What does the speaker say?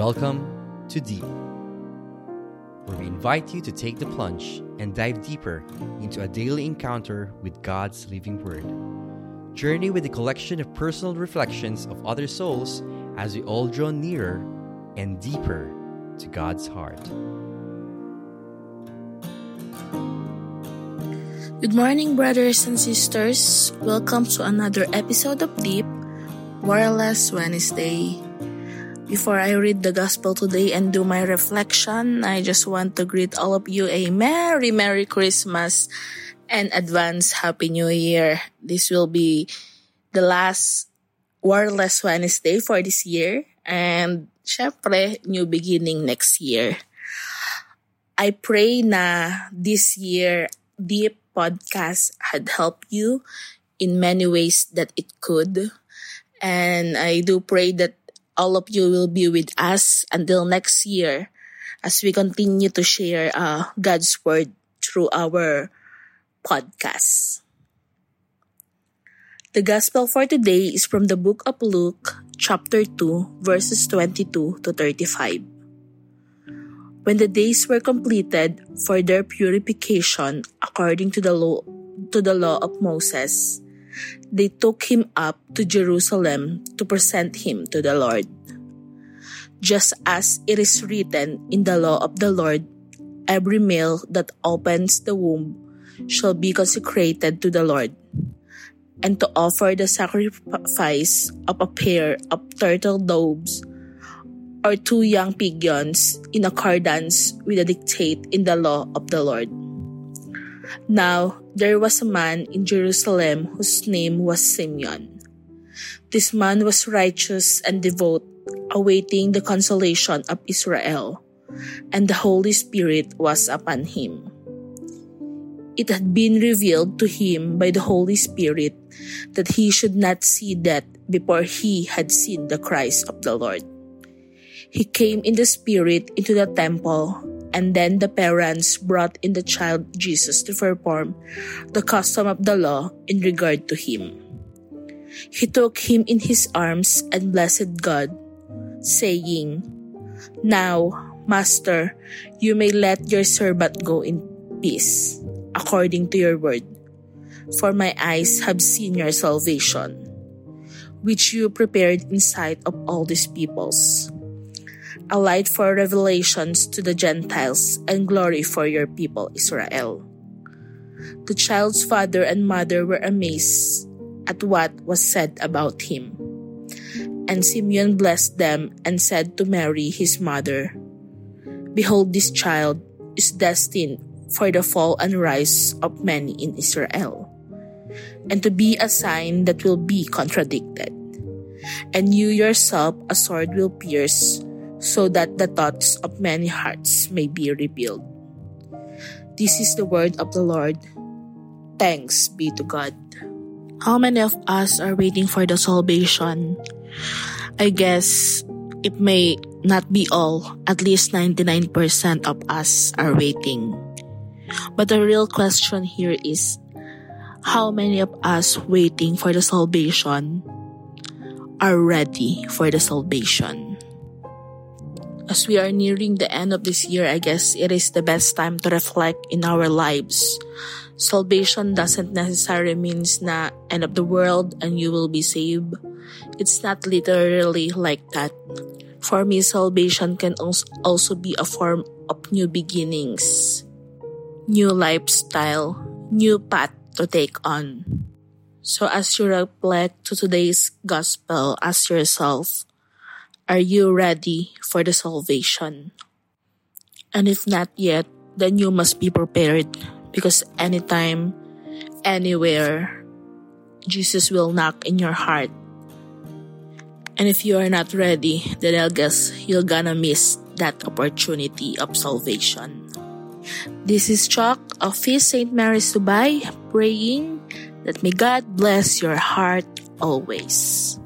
Welcome to Deep, where we invite you to take the plunge and dive deeper into a daily encounter with God's living Word. Journey with a collection of personal reflections of other souls as we all draw nearer and deeper to God's heart. Good morning, brothers and sisters. Welcome to another episode of Deep Wireless Wednesday. Before I read the gospel today and do my reflection, I just want to greet all of you a Merry, Merry Christmas and advance Happy New Year. This will be the last Wireless Wednesday for this year and syempre, new beginning next year. I pray na this year, Deep podcast had helped you in many ways that it could. And I do pray that all of you will be with us until next year as we continue to share uh, God's word through our podcast. The gospel for today is from the book of Luke, chapter 2, verses 22 to 35. When the days were completed for their purification according to the law to the law of Moses, they took him up to Jerusalem to present him to the Lord. Just as it is written in the law of the Lord, every male that opens the womb shall be consecrated to the Lord, and to offer the sacrifice of a pair of turtle doves or two young pigeons in accordance with the dictate in the law of the Lord. Now there was a man in Jerusalem whose name was Simeon. This man was righteous and devout, awaiting the consolation of Israel, and the Holy Spirit was upon him. It had been revealed to him by the Holy Spirit that he should not see death before he had seen the Christ of the Lord. He came in the Spirit into the temple, and then the parents brought in the child Jesus to perform the custom of the law in regard to him. He took him in his arms and blessed God, saying, Now, Master, you may let your servant go in peace, according to your word. For my eyes have seen your salvation, which you prepared in sight of all these peoples a light for revelations to the Gentiles and glory for your people Israel. The child's father and mother were amazed at what was said about him. And Simeon blessed them and said to Mary his mother, Behold, this child is destined for the fall and rise of many in Israel, and to be a sign that will be contradicted. And you yourself a sword will pierce so that the thoughts of many hearts may be revealed. This is the word of the Lord. Thanks be to God. How many of us are waiting for the salvation? I guess it may not be all, at least 99% of us are waiting. But the real question here is how many of us waiting for the salvation are ready for the salvation? As we are nearing the end of this year, I guess it is the best time to reflect in our lives. Salvation doesn't necessarily means na end of the world and you will be saved. It's not literally like that. For me, salvation can also be a form of new beginnings, new lifestyle, new path to take on. So as you reflect to today's gospel, ask yourself, are you ready for the salvation? And if not yet, then you must be prepared because anytime, anywhere, Jesus will knock in your heart. And if you are not ready, then I guess you're gonna miss that opportunity of salvation. This is Chuck of Feast St. Mary's Dubai praying that may God bless your heart always.